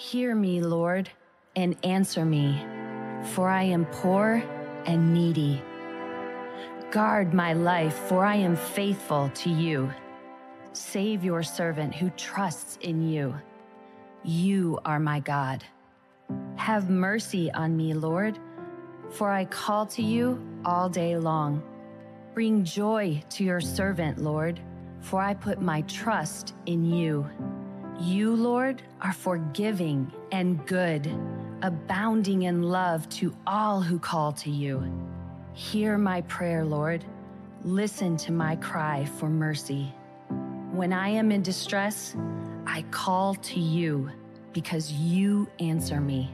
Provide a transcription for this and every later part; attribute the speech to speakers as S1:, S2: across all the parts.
S1: Hear me, Lord, and answer me, for I am poor and needy. Guard my life, for I am faithful to you. Save your servant who trusts in you. You are my God. Have mercy on me, Lord, for I call to you all day long. Bring joy to your servant, Lord, for I put my trust in you. You, Lord, are forgiving and good, abounding in love to all who call to you. Hear my prayer, Lord. Listen to my cry for mercy. When I am in distress, I call to you because you answer me.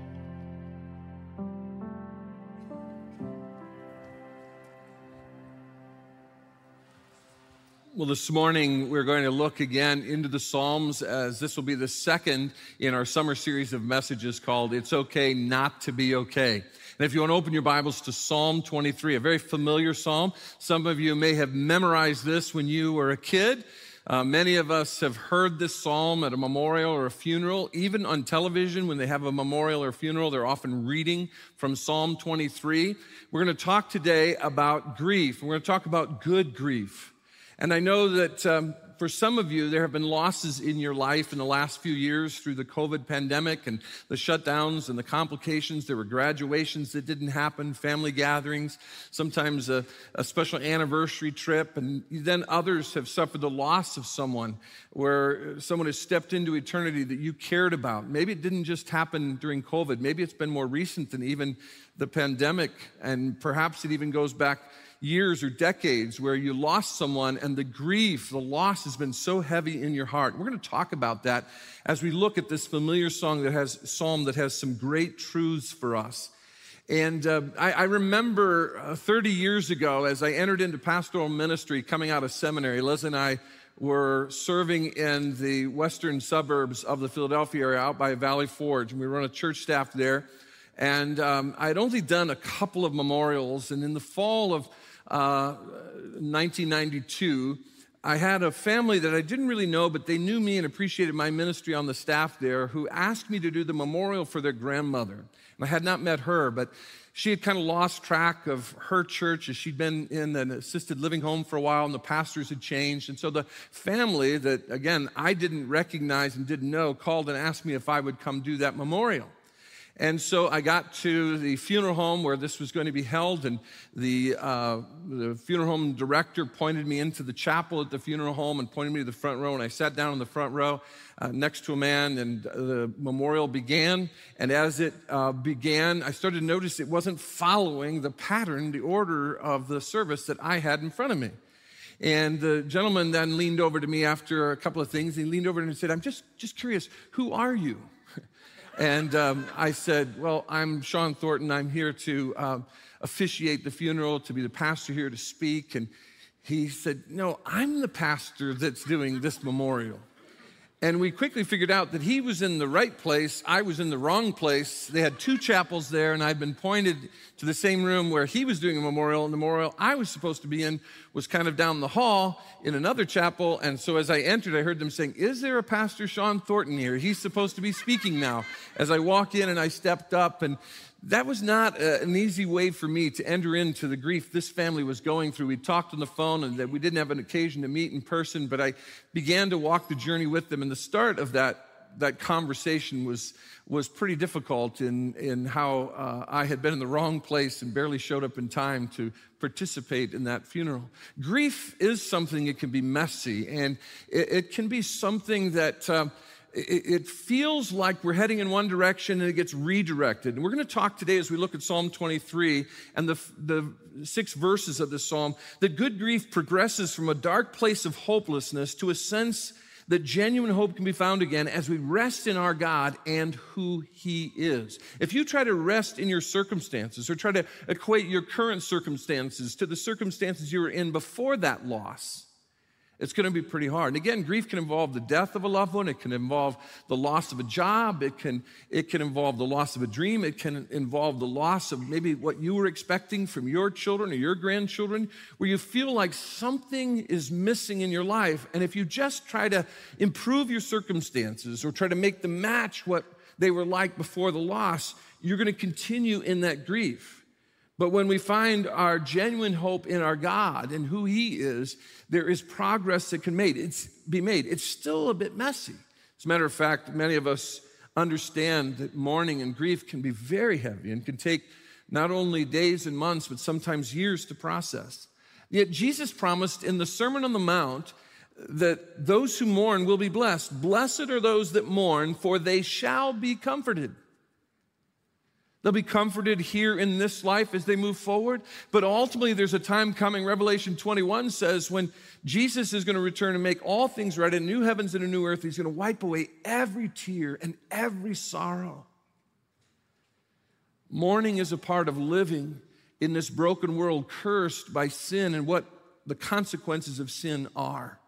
S2: Well, this morning we're going to look again into the Psalms as this will be the second in our summer series of messages called It's Okay Not to Be Okay. And if you want to open your Bibles to Psalm 23, a very familiar psalm, some of you may have memorized this when you were a kid. Uh, many of us have heard this psalm at a memorial or a funeral. Even on television, when they have a memorial or funeral, they're often reading from Psalm 23. We're going to talk today about grief. We're going to talk about good grief. And I know that um, for some of you, there have been losses in your life in the last few years through the COVID pandemic and the shutdowns and the complications. There were graduations that didn't happen, family gatherings, sometimes a, a special anniversary trip. And then others have suffered the loss of someone where someone has stepped into eternity that you cared about. Maybe it didn't just happen during COVID. Maybe it's been more recent than even the pandemic. And perhaps it even goes back years or decades where you lost someone and the grief, the loss has been so heavy in your heart. We're going to talk about that as we look at this familiar song that has psalm that has some great truths for us. And uh, I, I, remember uh, 30 years ago, as I entered into pastoral ministry coming out of seminary, Liz and I were serving in the western suburbs of the Philadelphia area out by Valley Forge, and we were on a church staff there. And um, I'd only done a couple of memorials, and in the fall of 1992, uh, I had a family that I didn't really know, but they knew me and appreciated my ministry on the staff there, who asked me to do the memorial for their grandmother. And I had not met her, but she had kind of lost track of her church as she'd been in an assisted living home for a while and the pastors had changed. And so the family that, again, I didn't recognize and didn't know called and asked me if I would come do that memorial. And so I got to the funeral home where this was going to be held, and the, uh, the funeral home director pointed me into the chapel at the funeral home and pointed me to the front row. And I sat down in the front row uh, next to a man, and the memorial began. And as it uh, began, I started to notice it wasn't following the pattern, the order of the service that I had in front of me. And the gentleman then leaned over to me after a couple of things. He leaned over and said, I'm just, just curious, who are you? And um, I said, Well, I'm Sean Thornton. I'm here to um, officiate the funeral, to be the pastor here to speak. And he said, No, I'm the pastor that's doing this memorial. And we quickly figured out that he was in the right place, I was in the wrong place. They had two chapels there, and I'd been pointed to the same room where he was doing a memorial, and the memorial I was supposed to be in was kind of down the hall in another chapel. And so as I entered, I heard them saying, Is there a Pastor Sean Thornton here? He's supposed to be speaking now. As I walk in and I stepped up, and that was not a, an easy way for me to enter into the grief this family was going through. We talked on the phone and that we didn't have an occasion to meet in person, but I began to walk the journey with them. And the start of that, that conversation was, was pretty difficult in, in how uh, I had been in the wrong place and barely showed up in time to participate in that funeral. Grief is something, it can be messy, and it, it can be something that. Uh, it feels like we're heading in one direction and it gets redirected. And we're going to talk today as we look at Psalm 23 and the, the six verses of this psalm that good grief progresses from a dark place of hopelessness to a sense that genuine hope can be found again as we rest in our God and who He is. If you try to rest in your circumstances or try to equate your current circumstances to the circumstances you were in before that loss, it's going to be pretty hard. And again, grief can involve the death of a loved one. It can involve the loss of a job. It can, it can involve the loss of a dream. It can involve the loss of maybe what you were expecting from your children or your grandchildren, where you feel like something is missing in your life. And if you just try to improve your circumstances or try to make them match what they were like before the loss, you're going to continue in that grief. But when we find our genuine hope in our God and who He is, there is progress that can made. It's, be made. It's still a bit messy. As a matter of fact, many of us understand that mourning and grief can be very heavy and can take not only days and months, but sometimes years to process. Yet Jesus promised in the Sermon on the Mount that those who mourn will be blessed. Blessed are those that mourn, for they shall be comforted. They'll be comforted here in this life as they move forward. But ultimately, there's a time coming, Revelation 21 says, when Jesus is going to return and make all things right, a new heavens and a new earth. He's going to wipe away every tear and every sorrow. Mourning is a part of living in this broken world, cursed by sin and what the consequences of sin are.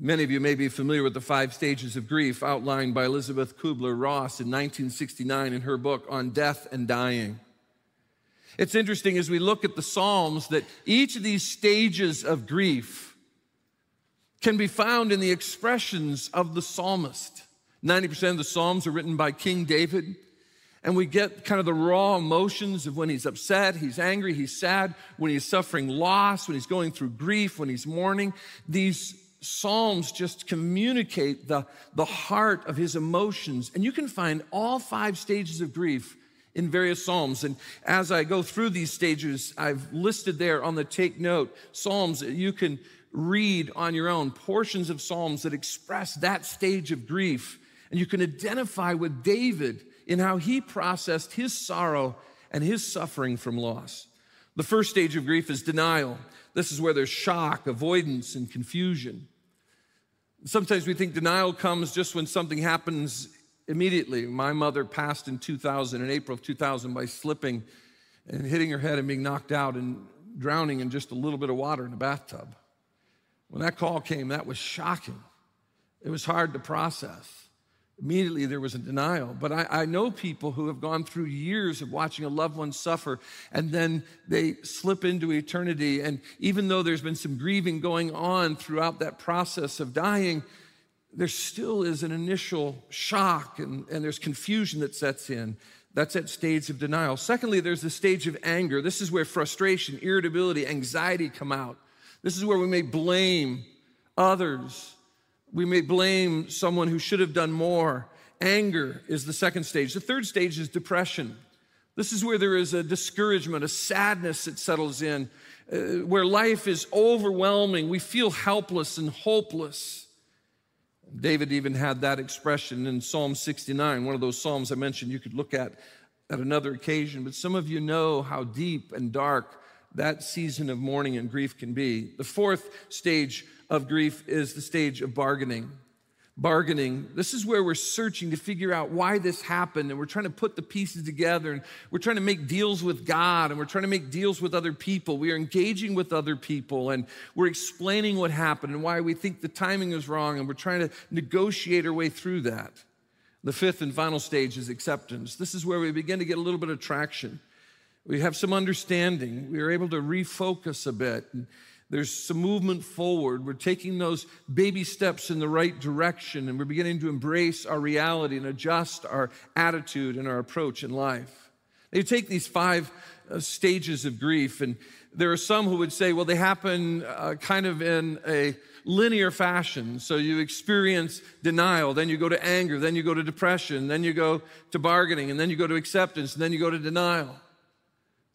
S2: Many of you may be familiar with the five stages of grief outlined by Elisabeth Kubler Ross in 1969 in her book on death and dying. It's interesting as we look at the Psalms that each of these stages of grief can be found in the expressions of the psalmist. 90% of the Psalms are written by King David. And we get kind of the raw emotions of when he's upset, he's angry, he's sad, when he's suffering loss, when he's going through grief, when he's mourning. These Psalms just communicate the, the heart of his emotions. And you can find all five stages of grief in various Psalms. And as I go through these stages, I've listed there on the take note Psalms that you can read on your own, portions of Psalms that express that stage of grief. And you can identify with David in how he processed his sorrow and his suffering from loss. The first stage of grief is denial. This is where there's shock, avoidance, and confusion. Sometimes we think denial comes just when something happens immediately. My mother passed in 2000, in April of 2000, by slipping and hitting her head and being knocked out and drowning in just a little bit of water in a bathtub. When that call came, that was shocking. It was hard to process. Immediately there was a denial. But I, I, know people who have gone through years of watching a loved one suffer and then they slip into eternity. And even though there's been some grieving going on throughout that process of dying, there still is an initial shock and, and there's confusion that sets in. That's that stage of denial. Secondly, there's the stage of anger. This is where frustration, irritability, anxiety come out. This is where we may blame others we may blame someone who should have done more. Anger is the second stage. The third stage is depression. This is where there is a discouragement, a sadness that settles in, uh, where life is overwhelming. We feel helpless and hopeless. David even had that expression in Psalm 69, one of those Psalms I mentioned you could look at at another occasion. But some of you know how deep and dark that season of mourning and grief can be. The fourth stage of grief is the stage of bargaining. Bargaining, this is where we're searching to figure out why this happened, and we're trying to put the pieces together, and we're trying to make deals with God, and we're trying to make deals with other people. We are engaging with other people, and we're explaining what happened and why we think the timing is wrong, and we're trying to negotiate our way through that. The fifth and final stage is acceptance. This is where we begin to get a little bit of traction. We have some understanding. We are able to refocus a bit. And there's some movement forward. We're taking those baby steps in the right direction, and we're beginning to embrace our reality and adjust our attitude and our approach in life. you take these five uh, stages of grief, and there are some who would say, well, they happen uh, kind of in a linear fashion. So you experience denial, then you go to anger, then you go to depression, then you go to bargaining, and then you go to acceptance, and then you go to denial.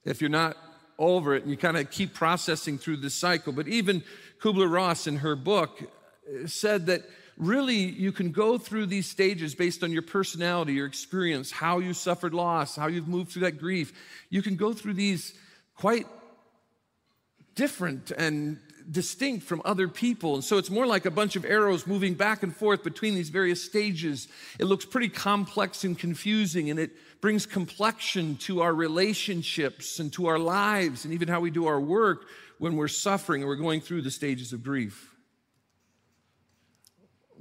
S2: If you're not over it and you kind of keep processing through this cycle. But even Kubler Ross in her book said that really you can go through these stages based on your personality, your experience, how you suffered loss, how you've moved through that grief. You can go through these quite different and distinct from other people. And so it's more like a bunch of arrows moving back and forth between these various stages. It looks pretty complex and confusing, and it brings complexion to our relationships and to our lives and even how we do our work when we're suffering and we're going through the stages of grief.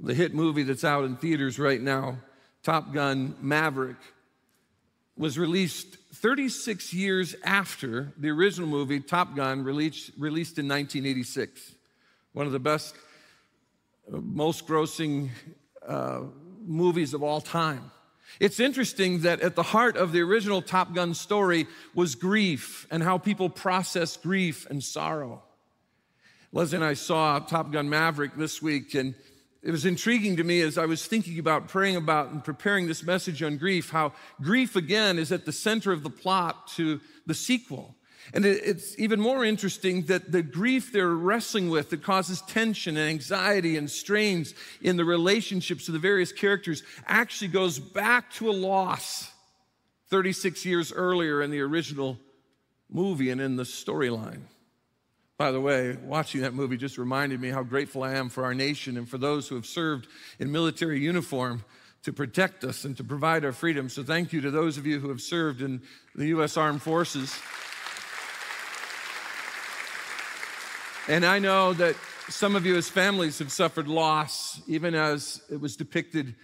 S2: The hit movie that's out in theaters right now, Top Gun Maverick, was released 36 years after the original movie, Top Gun, released, released in 1986. One of the best, most grossing uh, movies of all time. It's interesting that at the heart of the original Top Gun story was grief and how people process grief and sorrow. Leslie and I saw Top Gun Maverick this week, and it was intriguing to me as I was thinking about praying about and preparing this message on grief, how grief again is at the center of the plot to the sequel. And it's even more interesting that the grief they're wrestling with that causes tension and anxiety and strains in the relationships of the various characters actually goes back to a loss 36 years earlier in the original movie and in the storyline. By the way, watching that movie just reminded me how grateful I am for our nation and for those who have served in military uniform to protect us and to provide our freedom. So, thank you to those of you who have served in the U.S. Armed Forces. And I know that some of you, as families, have suffered loss, even as it was depicted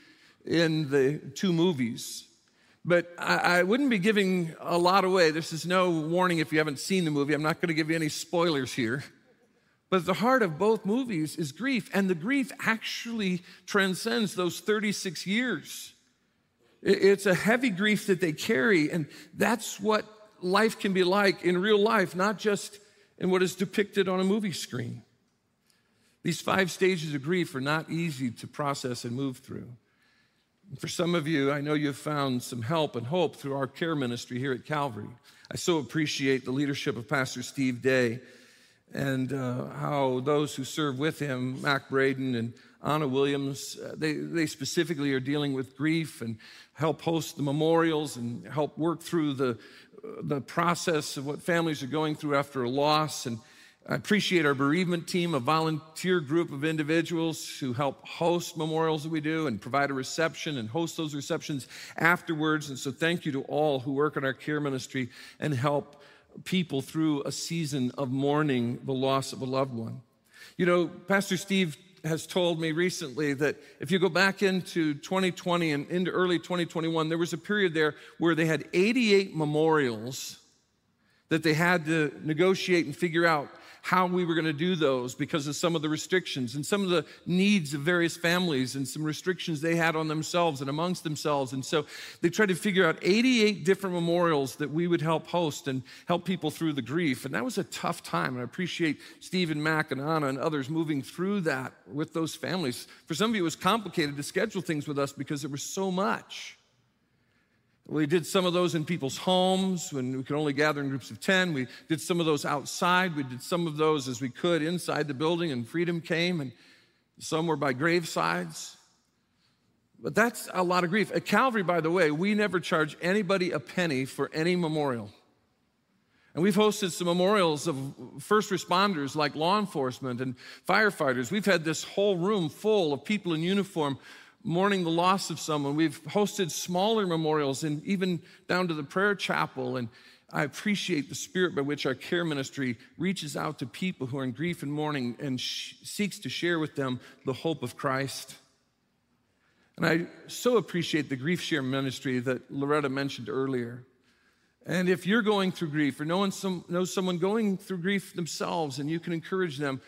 S2: in the two movies. But I, I, wouldn't be giving a lot away. This is no warning if you haven't seen the movie. I'm not going to give you any spoilers here. But the heart of both movies is grief, and the grief actually transcends those 36 years. It's a heavy grief that they carry, and that's what life can be like in real life, not just in what is depicted on a movie screen. These five stages of grief are not easy to process and move through. For some of you, I know you've found some help and hope through our care ministry here at Calvary. I so appreciate the leadership of Pastor Steve Day and uh, how those who serve with him, Mac Braden and Anna Williams, uh, they, they specifically are dealing with grief and help host the memorials and help work through the the process of what families are going through after a loss. And I appreciate our bereavement team, a volunteer group of individuals who help host memorials that we do and provide a reception and host those receptions afterwards. And so, thank you to all who work in our care ministry and help people through a season of mourning the loss of a loved one. You know, Pastor Steve has told me recently that if you go back into 2020 and into early 2021, there was a period there where they had 88 memorials that they had to negotiate and figure out how we were going to do those because of some of the restrictions and some of the needs of various families and some restrictions they had on themselves and amongst themselves. And so they tried to figure out 88 different memorials that we would help host and help people through the grief. And that was a tough time. And I appreciate Steve and Mac and Anna and others moving through that with those families. For some of you, it was complicated to schedule things with us because there was so much. We did some of those in people's homes when we could only gather in groups of 10. We did some of those outside. We did some of those as we could inside the building, and freedom came, and some were by gravesides. But that's a lot of grief. At Calvary, by the way, we never charge anybody a penny for any memorial. And we've hosted some memorials of first responders like law enforcement and firefighters. We've had this whole room full of people in uniform mourning the loss of someone. We've hosted smaller memorials and even down to the prayer chapel. And I appreciate the spirit by which our care ministry reaches out to people who are in grief and mourning and sh- seeks to share with them the hope of Christ. And I so appreciate the grief share ministry that Loretta mentioned earlier. And if you're going through grief or some, know someone going through grief themselves and you can encourage them,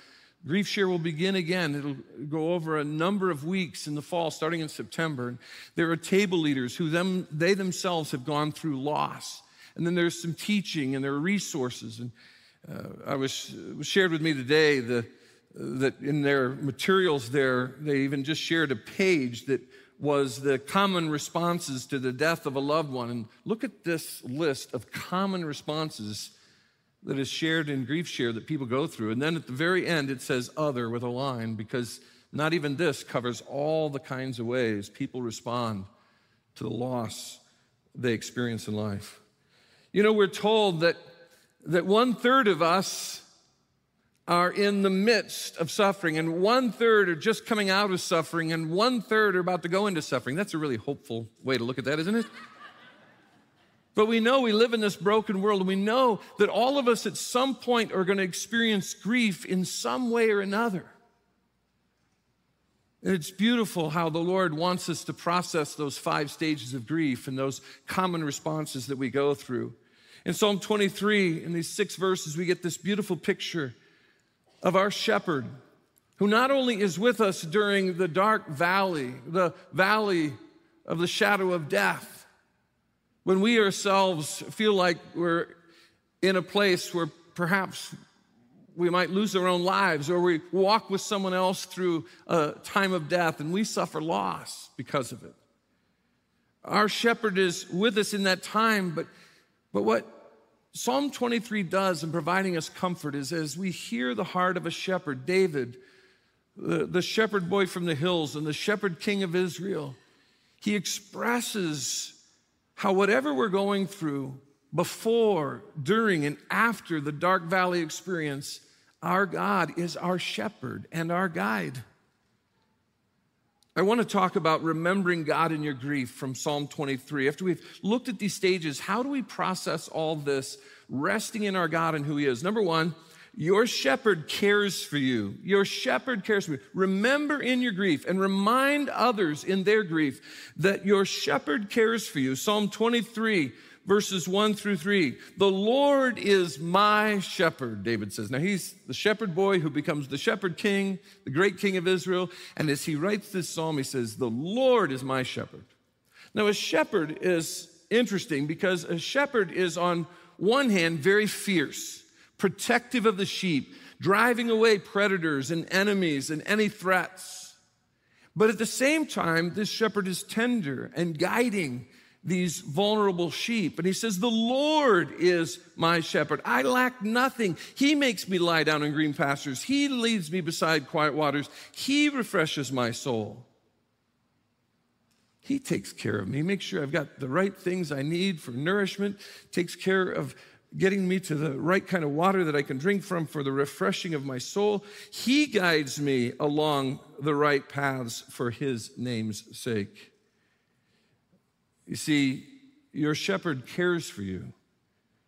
S2: Grief Share will begin again. It'll go over a number of weeks in the fall, starting in September. There are table leaders who them, they themselves have gone through loss. And then there's some teaching and there are resources. And uh, I was, was shared with me today the, that in their materials there, they even just shared a page that was the common responses to the death of a loved one. And look at this list of common responses that is shared in grief share that people go through. And then at the very end, it says other with a line because not even this covers all the kinds of ways people respond to the loss they experience in life. You know, we're told that, that one third of us are in the midst of suffering, and one third are just coming out of suffering, and one third are about to go into suffering. That's a really hopeful way to look at that, isn't it? But we know we live in this broken world, we know that all of us at some point are going to experience grief in some way or another. And it's beautiful how the Lord wants us to process those five stages of grief and those common responses that we go through. In Psalm 23, in these six verses, we get this beautiful picture of our shepherd who not only is with us during the dark valley, the valley of the shadow of death, when we ourselves feel like we're in a place where perhaps we might lose our own lives, or we walk with someone else through a time of death and we suffer loss because of it. Our shepherd is with us in that time, but, but what Psalm 23 does in providing us comfort is as we hear the heart of a shepherd, David, the, the shepherd boy from the hills and the shepherd king of Israel, he expresses how whatever we're going through, before, during, and after the dark valley experience, our God is our shepherd and our guide. I want to talk about remembering God in your grief from Psalm 23. After we've looked at these stages, how do we process all this, resting in our God and who He is? Number one, your shepherd cares for you. Your shepherd cares for you. Remember in your grief and remind others in their grief that your shepherd cares for you. Psalm 23, verses 1 through 3. The Lord is my shepherd, David says. Now, he's the shepherd boy who becomes the shepherd king, the great king of Israel. And as he writes this psalm, he says, The Lord is my shepherd. Now, a shepherd is interesting because a shepherd is, on one hand, very fierce, protective of the sheep, driving away predators and enemies and any threats. But at the same time, this shepherd is tender and guiding these vulnerable sheep. And he says, The Lord is my shepherd. I lack nothing. He makes me lie down in green pastures. He leads me beside quiet waters. He refreshes my soul. He takes care of me. Makes sure I've got the right things I need for nourishment, takes care of getting me to the right kind of water that I can drink from for the refreshing of my soul. He guides me along the right paths for his name's sake. You see, your shepherd cares for you.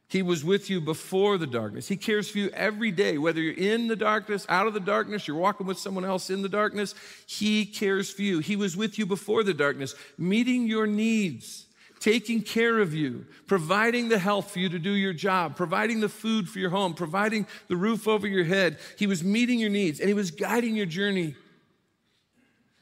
S2: He was with you before the darkness. He cares for you every day, whether you're in the darkness, out of the darkness, you're walking with someone else in the darkness. He cares for you. He was with you before the darkness, meeting your needs, taking care of you, providing the health for you to do your job, providing the food for your home, providing the roof over your head. He was meeting your needs and He was guiding your journey.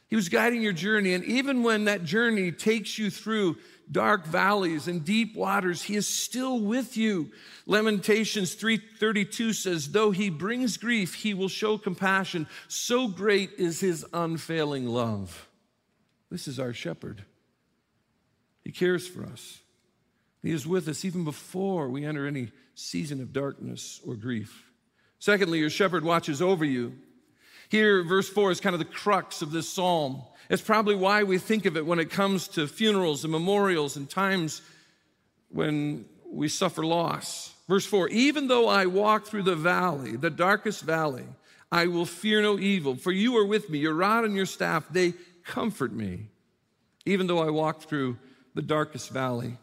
S2: He was guiding your journey. And even when that journey takes you through dark valleys and deep waters, he is still with you. Lamentations 3:32 says, "Though he brings grief, he will show compassion. So great is his unfailing love." This is our shepherd. He cares for us. He is with us even before we enter any season of darkness or grief. Secondly, your shepherd watches over you. Here, verse 4 is kind of the crux of this psalm. It's probably why we think of it when it comes to funerals and memorials and times when we suffer loss. Verse 4 Even though I walk through the valley, the darkest valley, I will fear no evil, for you are with me. Your rod and your staff, they comfort me. Even though I walk through the darkest valley.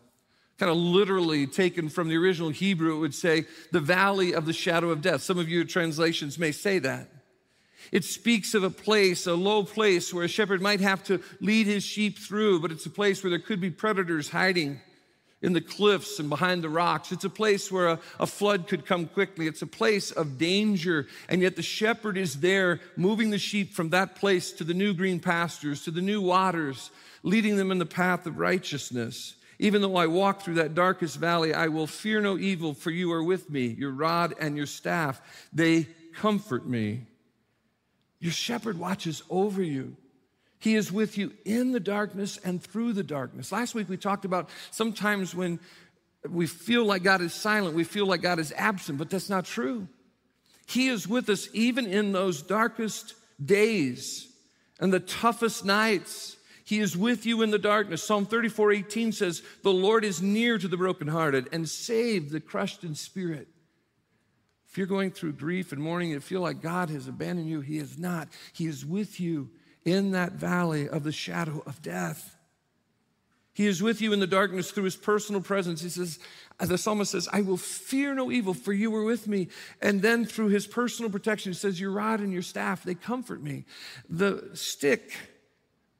S2: Kind of literally taken from the original Hebrew, it would say the valley of the shadow of death. Some of your translations may say that. It speaks of a place, a low place where a shepherd might have to lead his sheep through, but it's a place where there could be predators hiding in the cliffs and behind the rocks. It's a place where a, a, flood could come quickly. It's a place of danger. And yet the shepherd is there, moving the sheep from that place to the new green pastures, to the new waters, leading them in the path of righteousness. Even though I walk through that darkest valley, I will fear no evil, for you are with me. Your rod and your staff, they comfort me. Your shepherd watches over you. He is with you in the darkness and through the darkness. Last week we talked about sometimes when we feel like God is silent, we feel like God is absent, but that's not true. He is with us even in those darkest days and the toughest nights. He is with you in the darkness. Psalm 34 18 says, The Lord is near to the brokenhearted and save the crushed in spirit. If you're going through grief and mourning and feel like God has abandoned you, He is not. He is with you in that valley of the shadow of death. He is with you in the darkness through his personal presence. He says, the psalmist says, I will fear no evil, for you were with me. And then through his personal protection, he says, Your rod and your staff, they comfort me. The stick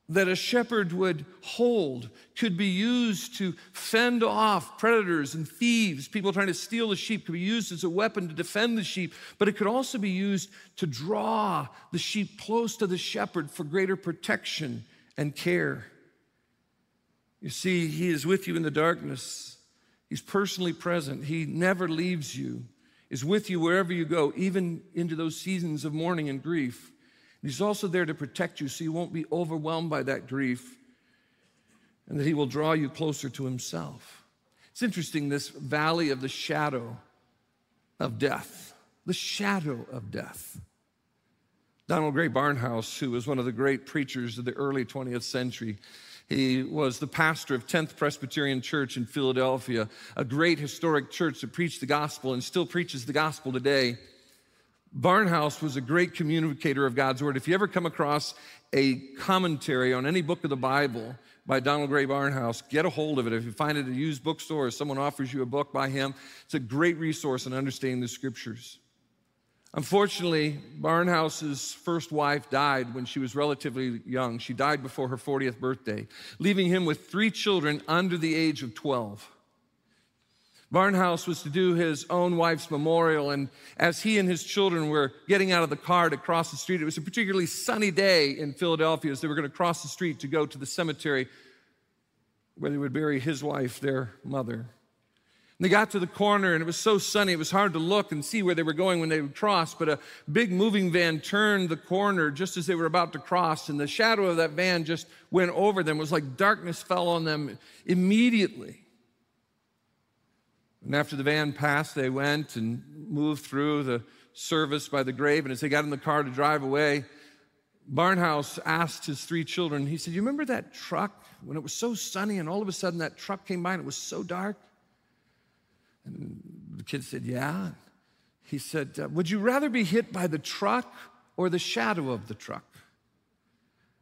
S2: that a shepherd would hold could be used to fend off predators and thieves. People trying to steal the sheep could be used as a weapon to defend the sheep, but it could also be used to draw the sheep close to the shepherd for greater protection and care. You see, he is with you in the darkness. He's personally present. He never leaves you, is with you wherever you go, even into those seasons of mourning and grief. He's also there to protect you so you won't be overwhelmed by that grief and that He will draw you closer to Himself. It's interesting, this valley of the shadow of death, the shadow of death. Donald Grey Barnhouse, who was one of the great preachers of the early 20th century, he was the pastor of 10th Presbyterian Church in Philadelphia, a great historic church that preached the gospel and still preaches the gospel today. Barnhouse was a great communicator of God's word. If you ever come across a commentary on any book of the Bible by Donald Grey Barnhouse, get a hold of it. If you find it at a used bookstore or someone offers you a book by him, it's a great resource in understanding the scriptures. Unfortunately, Barnhouse's first wife died when she was relatively young. She died before her 40th birthday, leaving him with three children under the age of 12. Barnhouse was to do his own wife's memorial, and as he and his children were getting out of the car to cross the street, it was a particularly sunny day in Philadelphia as they were going to cross the street to go to the cemetery where they would bury his wife, their mother. And they got to the corner, and it was so sunny, it was hard to look and see where they were going when they would cross. But a big moving van turned the corner just as they were about to cross, and the shadow of that van just went over them. It was like darkness fell on them immediately. And after the van passed, they went and moved through the service by the grave. And as they got in the car to drive away, Barnhouse asked his three children, he said, You remember that truck when it was so sunny and all of a sudden that truck came by and it was so dark? And the kids said, Yeah. He said, uh, Would you rather be hit by the truck or the shadow of the truck?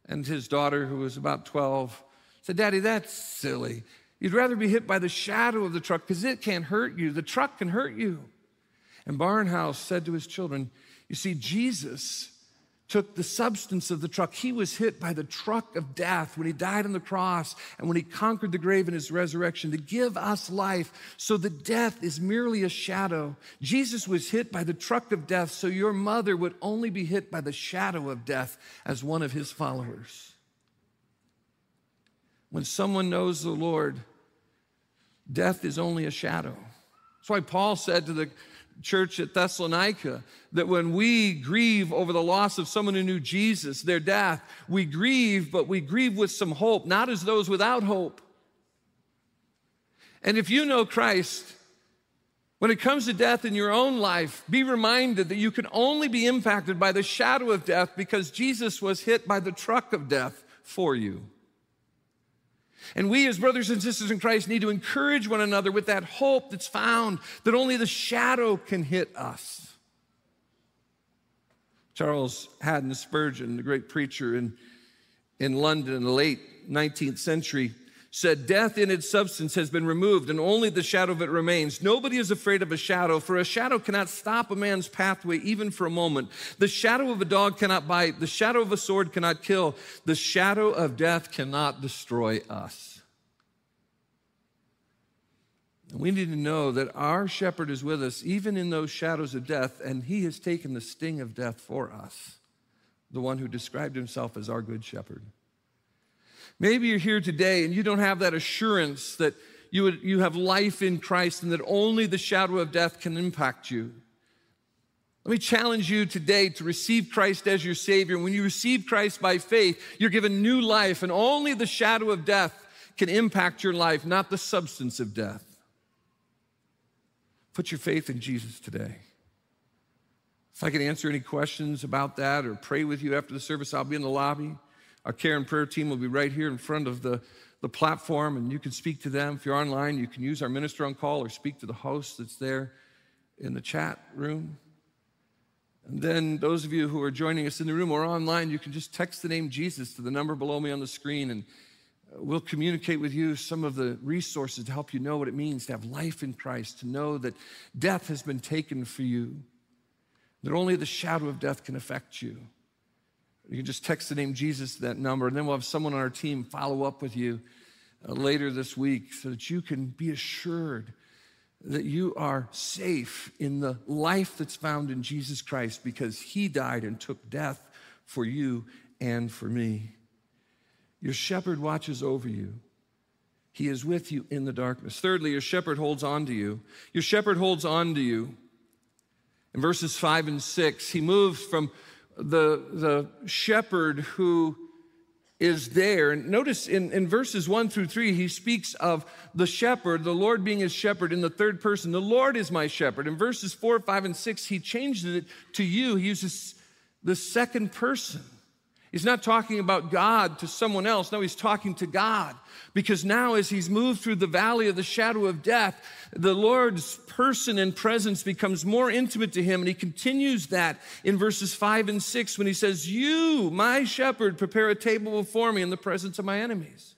S2: And his daughter, who was about 12, said, Daddy, that's silly. You'd rather be hit by the shadow of the truck because it can't hurt you. The truck can hurt you. And Barnhouse said to his children, You see, Jesus took the substance of the truck. He was hit by the truck of death when he died on the cross and when he conquered the grave in his resurrection to give us life so that death is merely a shadow. Jesus was hit by the truck of death so your mother would only be hit by the shadow of death as one of his followers. When someone knows the Lord, death is only a shadow. That's why Paul said to the church at Thessalonica that when we grieve over the loss of someone who knew Jesus, their death, we grieve, but we grieve with some hope, not as those without hope. And if you know Christ, when it comes to death in your own life, be reminded that you can only be impacted by the shadow of death because Jesus was hit by the truck of death for you. And we, as brothers and sisters in Christ, need to encourage one another with that hope that's found that only the shadow can hit us. Charles Haddon Spurgeon, the great preacher in, in London in the late 19th century, said, Death in its substance has been removed, and only the shadow of it remains. Nobody is afraid of a shadow, for a shadow cannot stop a man's pathway even for a moment. The shadow of a dog cannot bite, the shadow of a sword cannot kill, the shadow of death cannot destroy us. We need to know that our shepherd is with us, even in those shadows of death, and he has taken the sting of death for us, the one who described himself as our good shepherd. Maybe you're here today and you don't have that assurance that you, would, you have life in Christ and that only the shadow of death can impact you. Let me challenge you today to receive Christ as your Savior. When you receive Christ by faith, you're given new life, and only the shadow of death can impact your life, not the substance of death. Put your faith in Jesus today. If I can answer any questions about that or pray with you after the service, I'll be in the lobby. Our care and prayer team will be right here in front of the, the platform, and you can speak to them. If you're online, you can use our minister on call or speak to the host that's there in the chat room. And then, those of you who are joining us in the room or online, you can just text the name Jesus to the number below me on the screen, and we'll communicate with you some of the resources to help you know what it means to have life in Christ, to know that death has been taken for you, that only the shadow of death can affect you You can just text the name Jesus to that number, and then we'll have someone on our team follow up with you uh, later this week so that you can be assured that you are safe in the life that's found in Jesus Christ because he died and took death for you and for me. Your shepherd watches over you. He is with you in the darkness. Thirdly, your shepherd holds on to you. Your shepherd holds on to you. In verses five and six, he moves from the, the shepherd who is there. And notice in, in verses one through three, he speaks of the shepherd, the Lord being his shepherd in the third person. The Lord is my shepherd. In verses four, five, and six, he changes it to you. He uses the second person. He's not talking about God to someone else. No, he's talking to God. Because now, as he's moved through the valley of the shadow of death, the Lord's person and presence becomes more intimate to him. And he continues that in verses five and six when he says, You, my shepherd, prepare a table before me in the presence of my enemies.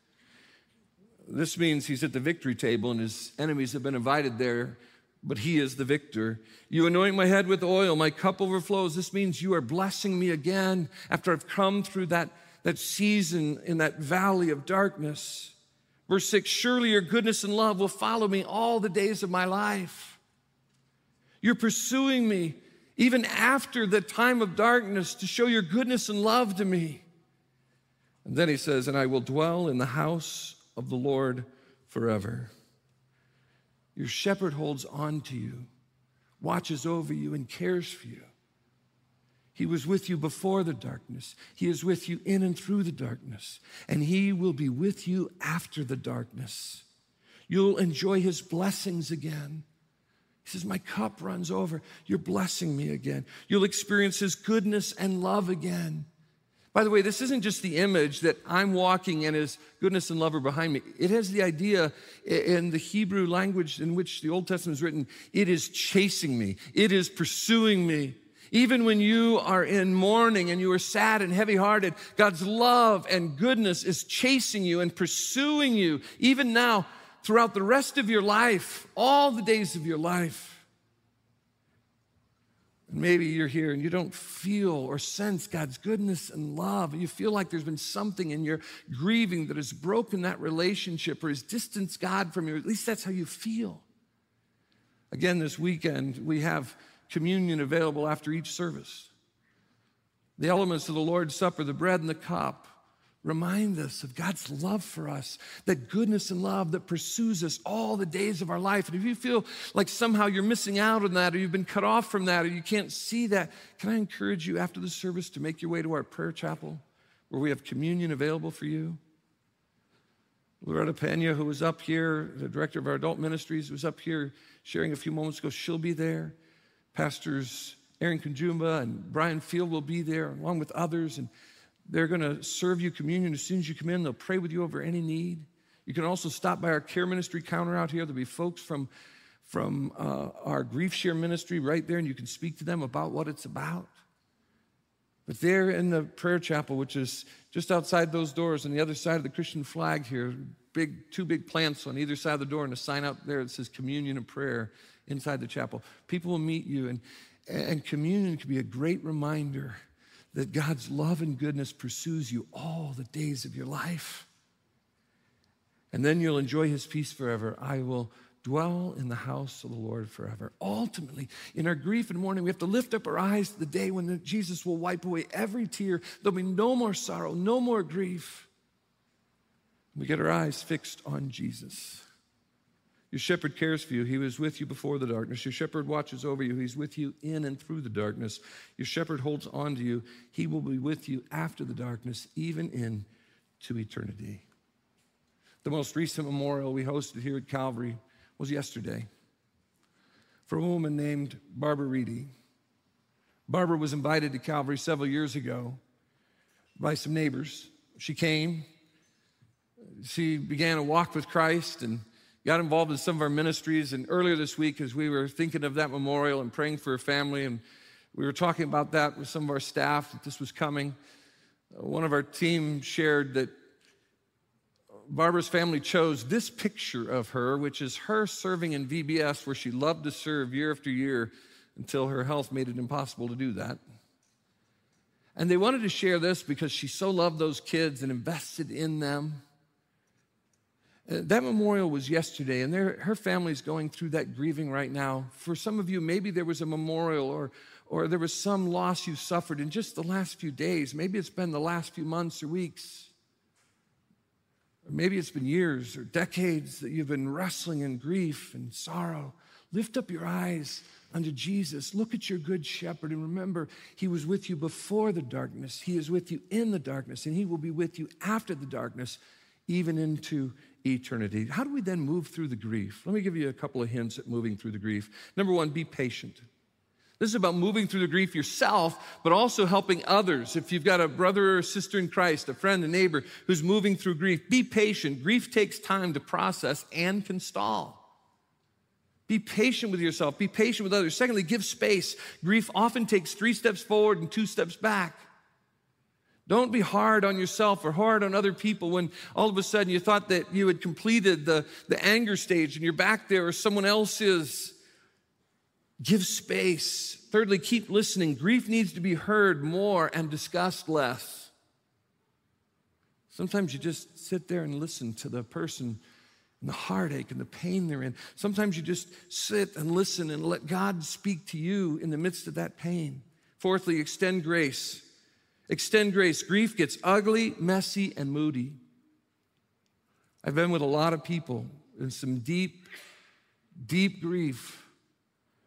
S2: This means he's at the victory table and his enemies have been invited there but he is the victor. You anoint my head with oil, my cup overflows. This means you are blessing me again after I've come through that, that season in that valley of darkness. Verse 6 Surely your goodness and love will follow me all the days of my life. You're pursuing me even after the time of darkness to show your goodness and love to me. And then he says, And I will dwell in the house of the Lord forever. Your shepherd holds on to you, watches over you, and cares for you. He was with you before the darkness. He is with you in and through the darkness. And He will be with you after the darkness. You'll enjoy His blessings again. He says, My cup runs over. You're blessing me again. You'll experience His goodness and love again. By the way, this isn't just the image that I'm walking and his goodness and love are behind me. It has the idea in the Hebrew language in which the Old Testament is written it is chasing me, it is pursuing me. Even when you are in mourning and you are sad and heavy hearted, God's love and goodness is chasing you and pursuing you, even now, throughout the rest of your life, all the days of your life. Maybe you're here and you don't feel or sense God's goodness and love. And you feel like there's been something in your grieving that has broken that relationship or has distanced God from you. At least that's how you feel. Again, this weekend, we have communion available after each service. The elements of the Lord's Supper, the bread and the cup, remind us of God's love for us, that goodness and love that pursues us all the days of our life. And if you feel like somehow you're missing out on that, or you've been cut off from that, or you can't see that, can I encourage you after the service to make your way to our prayer chapel where we have communion available for you? Loretta Pena, who was up here, the director of our adult ministries, was up here sharing a few moments ago. She'll be there. Pastors Aaron Kunjumba and Brian Field will be there, along with others. And they're going to serve you communion as soon as you come in. They'll pray with you over any need. You can also stop by our care ministry counter out here. There'll be folks from, from uh, our grief share ministry right there, and you can speak to them about what it's about. But there in the prayer chapel, which is just outside those doors on the other side of the Christian flag here, big two big plants on either side of the door, and a sign out there that says communion and prayer inside the chapel. People will meet you, and, and communion can be a great reminder that God's love and goodness pursues you all the days of your life. And then you'll enjoy his peace forever. I will dwell in the house of the Lord forever. Ultimately, in our grief and mourning, we have to lift up our eyes to the day when Jesus will wipe away every tear. There'll be no more sorrow, no more grief. We get our eyes fixed on Jesus. Your shepherd cares for you. He was with you before the darkness. Your shepherd watches over you. He's with you in and through the darkness. Your shepherd holds on to you. He will be with you after the darkness, even into eternity. The most recent memorial we hosted here at Calvary was yesterday for a woman named Barbara Reedy. Barbara was invited to Calvary several years ago by some neighbors. She came, she began a walk with Christ, and got involved in some of our ministries. And earlier this week, as we were thinking of that memorial and praying for her family, and we were talking about that with some of our staff, that this was coming, uh, one of our team shared that Barbara's family chose this picture of her, which is her serving in VBS, where she loved to serve year after year until her health made it impossible to do that. And they wanted to share this because she so loved those kids and invested in them. Uh, that memorial was yesterday, and her family's going through that grieving right now. For some of you, maybe there was a memorial or, or there was some loss you suffered in just the last few days. Maybe it's been the last few months or weeks. Or maybe it's been years or decades that you've been wrestling in grief and sorrow. Lift up your eyes unto Jesus. Look at your good shepherd and remember, he was with you before the darkness. He is with you in the darkness, and he will be with you after the darkness, even into eternity. How do we then move through the grief? Let me give you a couple of hints at moving through the grief. Number one, be patient. This is about moving through the grief yourself, but also helping others. If you've got a brother or sister in Christ, a friend, a neighbor who's moving through grief, be patient. Grief takes time to process and can stall. Be patient with yourself, be patient with others. Secondly, give space. Grief often takes three steps forward and two steps back. Don't be hard on yourself or hard on other people when all of a sudden you thought that you had completed the, the anger stage and you're back there or someone else is. Give space. Thirdly, keep listening. Grief needs to be heard more and discussed less. Sometimes you just sit there and listen to the person and the heartache and the pain they're in. Sometimes you just sit and listen and let God speak to you in the midst of that pain. Fourthly, extend grace. Extend grace. Grief gets ugly, messy, and moody. I've been with a lot of people in some deep, deep grief.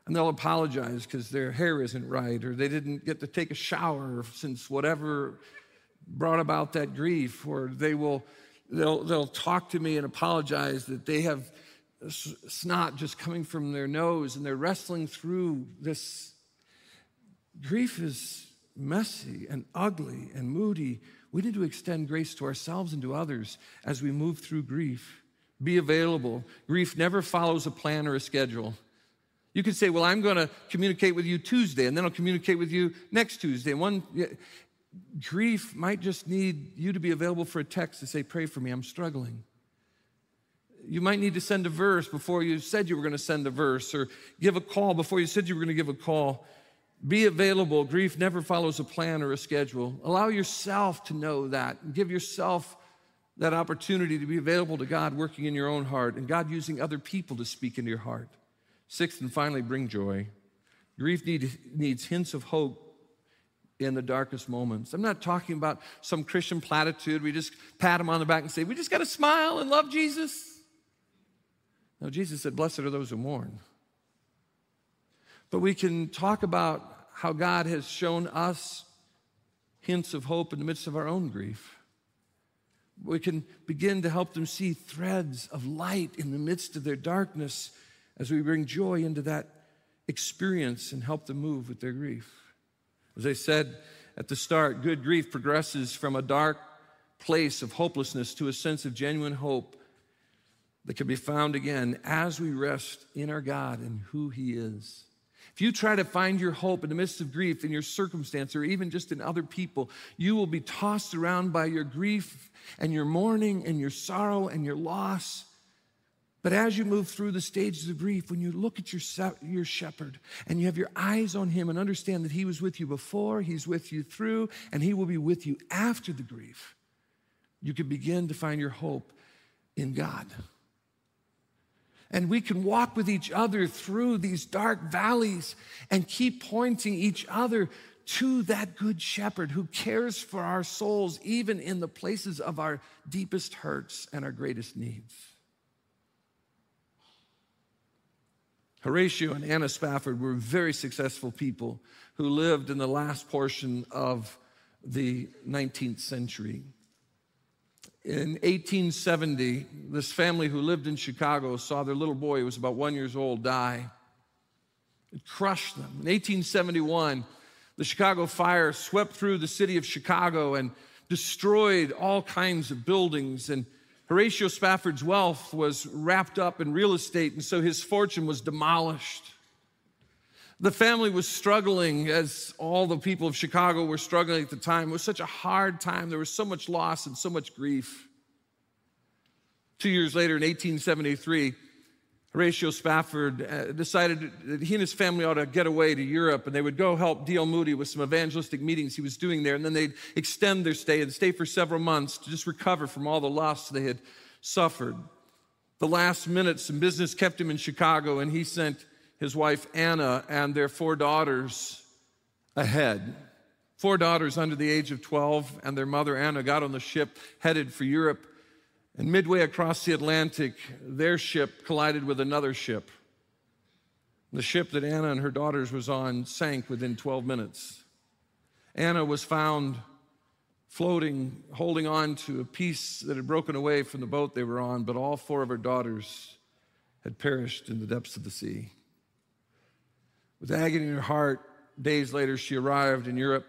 S2: And they'll apologize because their hair isn't right or they didn't get to take a shower since whatever brought about that grief. Or they will, they'll, they'll talk to me and apologize that they have snot just coming from their nose and they're wrestling through this. Grief is messy and ugly and moody, we need to extend grace to ourselves and to others as we move through grief. Be available. Grief never follows a plan or a schedule. You could say, Well, I'm going to communicate with you Tuesday, and then I'll communicate with you next Tuesday. One grief might just need you to be available for a text to say, Pray for me, I'm struggling. You might need to send a verse before you said you were going to send a verse, or give a call before you said you were going to give a call. Be available. Grief never follows a plan or a schedule. Allow yourself to know that. Give yourself that opportunity to be available to God working in your own heart and God using other people to speak into your heart. Sixth and finally, bring joy. Grief need, needs hints of hope in the darkest moments. I'm not talking about some Christian platitude. We just pat him on the back and say, We just got to smile and love Jesus. No, Jesus said, Blessed are those who mourn. But we can talk about how God has shown us hints of hope in the midst of our own grief. We can begin to help them see threads of light in the midst of their darkness as we bring joy into that experience and help them move with their grief. As I said at the start, good grief progresses from a dark place of hopelessness to a sense of genuine hope that can be found again as we rest in our God and who He is. If you try to find your hope in the midst of grief in your circumstance or even just in other people, you will be tossed around by your grief and your mourning and your sorrow and your loss. But as you move through the stages of grief, when you look at your, your shepherd and you have your eyes on him and understand that he was with you before, he's with you through, and he will be with you after the grief, you can begin to find your hope in God and we can walk with each other through these dark valleys and keep pointing each other to that good shepherd who cares for our souls, even in the places of our deepest hurts and our greatest needs. Horatio and Anna Spafford were very successful people who lived in the last portion of the 19th century. In 1870, this family who lived in Chicago saw their little boy, who was about one years old, die. It crushed them. In 1871, the Chicago fire swept through the city of Chicago and destroyed all kinds of buildings. And Horatio Spafford's wealth was wrapped up in real estate, and so his fortune was demolished. The family was struggling, as all the people of Chicago were struggling at the time. It was such a hard time. There was so much loss and so much grief. Two years later, in 1873, Horatio Spafford uh, decided that he and his family ought to get away to Europe and they would go help D.L. Moody with some evangelistic meetings he was doing there. And then they'd extend their stay and stay for several months to just recover from all the loss they had suffered. The last minute, some business kept him in Chicago and he sent his wife Anna and their four daughters ahead. Four daughters under the age of 12 and their mother Anna got on the ship headed for Europe. And midway across the Atlantic, their ship collided with another ship. The ship that Anna and her daughters was on sank within 12 minutes. Anna was found floating, holding on to a piece that had broken away from the boat they were on, but all four of her daughters had perished in the depths of the sea. With agony in her heart, days later, she arrived in Europe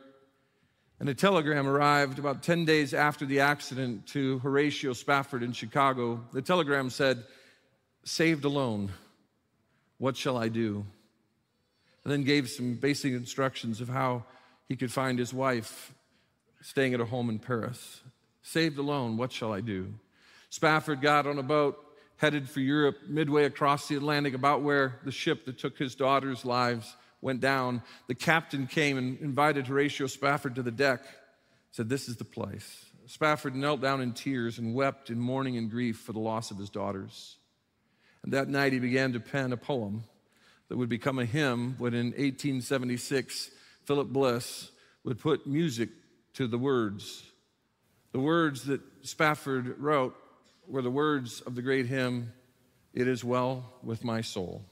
S2: and a telegram arrived about 10 days after the accident to Horatio Spafford in Chicago. The telegram said, Saved alone, what shall I do? And then gave some basic instructions of how he could find his wife staying at a home in Paris. Saved alone, what shall I do? Spafford got on a boat, headed for Europe, midway across the Atlantic, about where the ship that took his daughter's lives went down, the captain came and invited Horatio Spafford to the deck, said, This is the place. Spafford knelt down in tears and wept in mourning and grief for the loss of his daughters. And that night he began to pen a poem that would become a hymn when in 1876 Philip Bliss would put music to the words. The words that Spafford wrote were the words of the great hymn, It Is Well With My Soul.